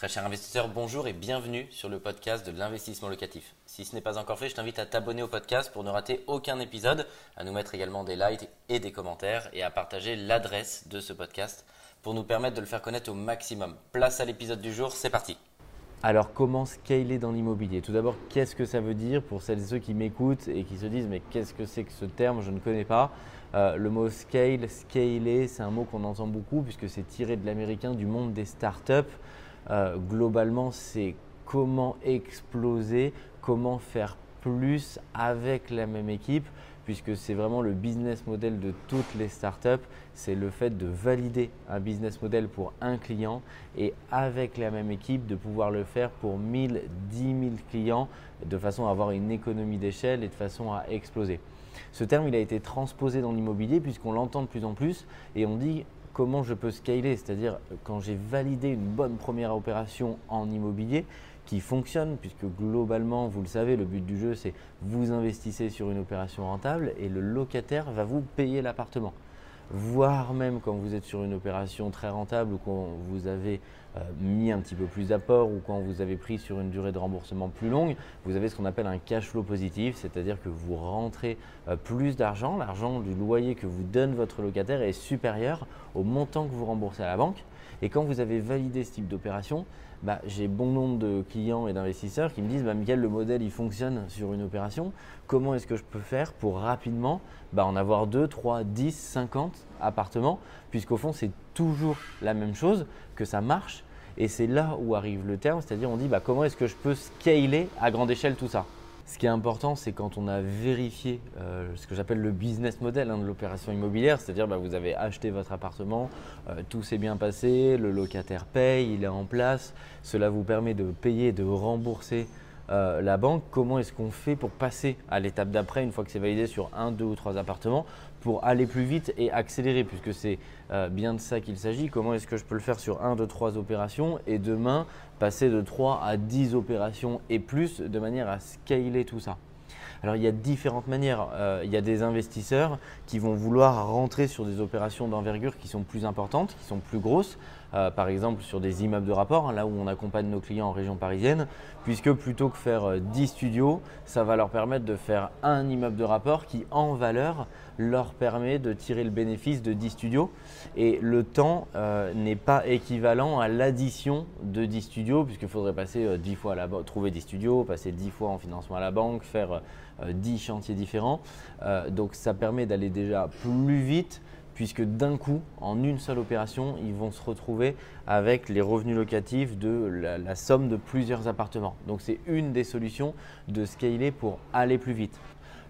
Très cher investisseur, bonjour et bienvenue sur le podcast de l'investissement locatif. Si ce n'est pas encore fait, je t'invite à t'abonner au podcast pour ne rater aucun épisode, à nous mettre également des likes et des commentaires et à partager l'adresse de ce podcast pour nous permettre de le faire connaître au maximum. Place à l'épisode du jour, c'est parti. Alors comment scaler dans l'immobilier? Tout d'abord, qu'est-ce que ça veut dire pour celles et ceux qui m'écoutent et qui se disent mais qu'est-ce que c'est que ce terme? Je ne connais pas. Euh, le mot scale, scaler, c'est un mot qu'on entend beaucoup puisque c'est tiré de l'américain du monde des startups. Euh, globalement, c'est comment exploser, comment faire plus avec la même équipe, puisque c'est vraiment le business model de toutes les startups, c'est le fait de valider un business model pour un client et avec la même équipe de pouvoir le faire pour 1000, 10 000 clients de façon à avoir une économie d'échelle et de façon à exploser. Ce terme, il a été transposé dans l'immobilier puisqu'on l'entend de plus en plus et on dit comment je peux scaler, c'est-à-dire quand j'ai validé une bonne première opération en immobilier qui fonctionne, puisque globalement, vous le savez, le but du jeu, c'est vous investissez sur une opération rentable et le locataire va vous payer l'appartement voire même quand vous êtes sur une opération très rentable ou quand vous avez euh, mis un petit peu plus d'apport ou quand vous avez pris sur une durée de remboursement plus longue, vous avez ce qu'on appelle un cash flow positif, c'est-à-dire que vous rentrez euh, plus d'argent, l'argent du loyer que vous donne votre locataire est supérieur au montant que vous remboursez à la banque. Et quand vous avez validé ce type d'opération, bah, j'ai bon nombre de clients et d'investisseurs qui me disent bah, Michael, le modèle il fonctionne sur une opération. Comment est-ce que je peux faire pour rapidement bah, en avoir 2, 3, 10, 50 appartements? Puisqu'au fond, c'est toujours la même chose, que ça marche. Et c'est là où arrive le terme, c'est-à-dire on dit bah, comment est-ce que je peux scaler à grande échelle tout ça? Ce qui est important, c'est quand on a vérifié euh, ce que j'appelle le business model hein, de l'opération immobilière, c'est-à-dire bah, vous avez acheté votre appartement, euh, tout s'est bien passé, le locataire paye, il est en place, cela vous permet de payer, de rembourser euh, la banque, comment est-ce qu'on fait pour passer à l'étape d'après, une fois que c'est validé sur un, deux ou trois appartements, pour aller plus vite et accélérer, puisque c'est euh, bien de ça qu'il s'agit. Comment est-ce que je peux le faire sur un, deux, trois opérations et demain passer de 3 à 10 opérations et plus de manière à scaler tout ça? Alors il y a différentes manières. Euh, il y a des investisseurs qui vont vouloir rentrer sur des opérations d'envergure qui sont plus importantes, qui sont plus grosses. Euh, par exemple sur des immeubles de rapport, hein, là où on accompagne nos clients en région parisienne, puisque plutôt que faire 10 euh, studios, ça va leur permettre de faire un immeuble de rapport qui en valeur leur permet de tirer le bénéfice de 10 studios. Et le temps n'est pas équivalent à l'addition de 10 studios, puisqu'il faudrait passer 10 fois à la trouver 10 studios, passer 10 fois en financement à la banque, faire 10 euh, chantiers différents. Euh, donc ça permet d'aller déjà plus vite puisque d'un coup, en une seule opération, ils vont se retrouver avec les revenus locatifs de la, somme de plusieurs appartements. Donc c'est une des solutions de scaler pour aller plus vite.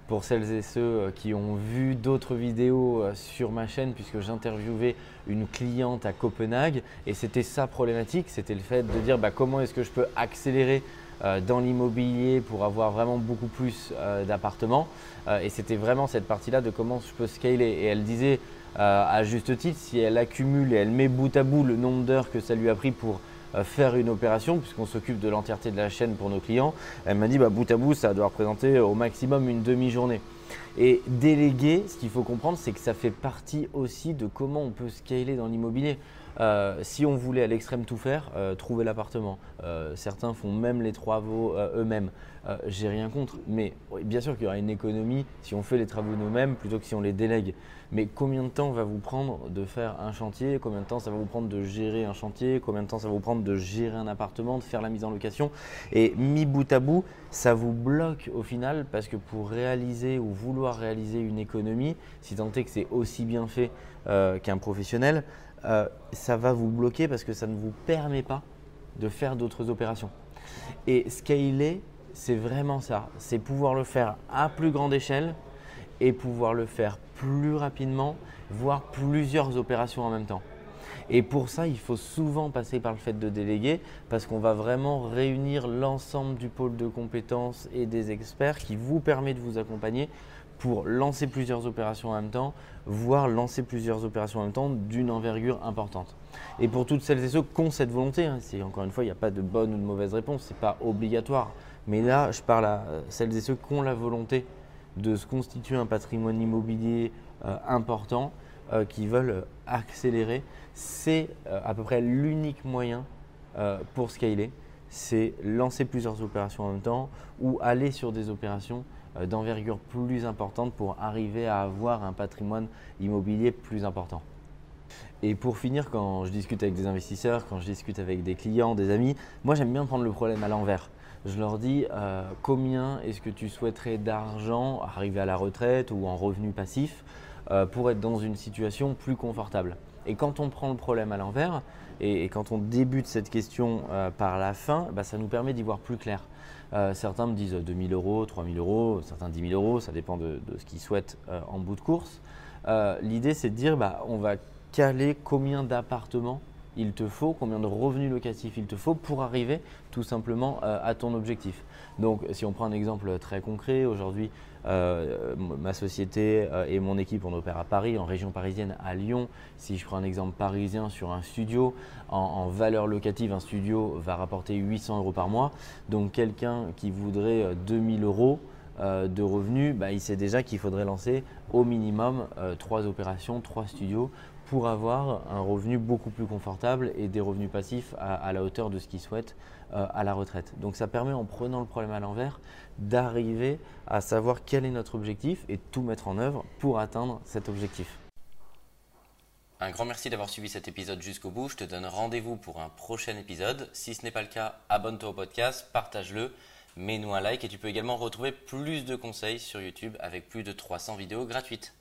Pour celles et ceux euh, qui ont vu d'autres vidéos sur ma chaîne, puisque j'interviewais une cliente à Copenhague, et c'était sa problématique, c'était le fait de dire bah, comment est-ce que je peux accélérer euh, dans l'immobilier pour avoir vraiment beaucoup plus euh, d'appartements. Euh, et c'était vraiment cette partie-là de comment je peux scaler. Et elle disait à juste titre, si elle accumule et elle met bout à bout le nombre d'heures que ça lui a pris pour faire une opération, puisqu'on s'occupe de l'entièreté de la chaîne pour nos clients, elle m'a dit bah, bout à bout, ça doit représenter au maximum une demi-journée. Et déléguer, ce qu'il faut comprendre, c'est que ça fait partie aussi de comment on peut scaler dans l'immobilier. Euh, si on voulait à l'extrême tout faire, euh, trouver l'appartement. Euh, certains font même les travaux eux-mêmes. J'ai rien contre, mais bien sûr qu'il y aura une économie si on fait les travaux nous-mêmes plutôt que si on les délègue. Mais combien de temps va vous prendre de faire un chantier? Combien de temps ça va vous prendre de gérer un chantier? Combien de temps ça va vous prendre de gérer un appartement, de faire la mise en location? Et mis bout à bout, ça vous bloque au final parce que pour réaliser ou vouloir réaliser une économie, si tant est que c'est aussi bien fait qu'un professionnel, euh, ça va vous bloquer parce que ça ne vous permet pas de faire d'autres opérations. Et scaler, c'est vraiment ça. C'est pouvoir le faire à plus grande échelle et pouvoir le faire plus rapidement, voire plusieurs opérations en même temps. Et pour ça, il faut souvent passer par le fait de déléguer parce qu'on va vraiment réunir l'ensemble du pôle de compétences et des experts qui vous permet de vous accompagner pour lancer plusieurs opérations en même temps, voire lancer plusieurs opérations en même temps d'une envergure importante. Et pour toutes celles et ceux qui ont cette volonté, hein, encore une fois, il n'y a pas de bonne ou de mauvaise réponse, ce n'est pas obligatoire. Mais là, je parle à celles et ceux qui ont la volonté de se constituer un patrimoine immobilier euh, important, euh, qui veulent accélérer. C'est euh, à peu près l'unique moyen euh, pour scaler, c'est lancer plusieurs opérations en même temps ou aller sur des opérations euh, d'envergure plus importante pour arriver à avoir un patrimoine immobilier plus important. Et pour finir, quand je discute avec des investisseurs, quand je discute avec des clients, des amis, moi j'aime bien prendre le problème à l'envers. Je leur dis euh, combien est-ce que tu souhaiterais d'argent arriver à la retraite ou en revenu passif euh, pour être dans une situation plus confortable? Et quand on prend le problème à l'envers et, quand on débute cette question par la fin, bah, ça nous permet d'y voir plus clair. Euh, certains me disent 2000 euros, 3000 euros, certains 10 000 euros, ça dépend de, ce qu'ils souhaitent euh, en bout de course. Euh, l'idée, c'est de dire bah, on va caler combien d'appartements il te faut, combien de revenus locatifs il te faut pour arriver tout simplement à ton objectif. Donc, si on prend un exemple très concret, aujourd'hui, euh, ma société euh, et mon équipe, on opère à Paris, en région parisienne, à Lyon. Si je prends un exemple parisien sur un studio, en, valeur locative, un studio va rapporter 800 euros par mois. Donc, quelqu'un qui voudrait 2000 euh, euros de revenus, bah, il sait déjà qu'il faudrait lancer au minimum trois opérations, trois studios pour avoir un revenu beaucoup plus confortable et des revenus passifs à, la hauteur de ce qu'ils souhaitent euh, à la retraite. Donc ça permet en prenant le problème à l'envers d'arriver à savoir quel est notre objectif et tout mettre en œuvre pour atteindre cet objectif. Un grand merci d'avoir suivi cet épisode jusqu'au bout. Je te donne rendez-vous pour un prochain épisode. Si ce n'est pas le cas, abonne-toi au podcast, partage-le, mets-nous un like et tu peux également retrouver plus de conseils sur YouTube avec plus de 300 vidéos gratuites.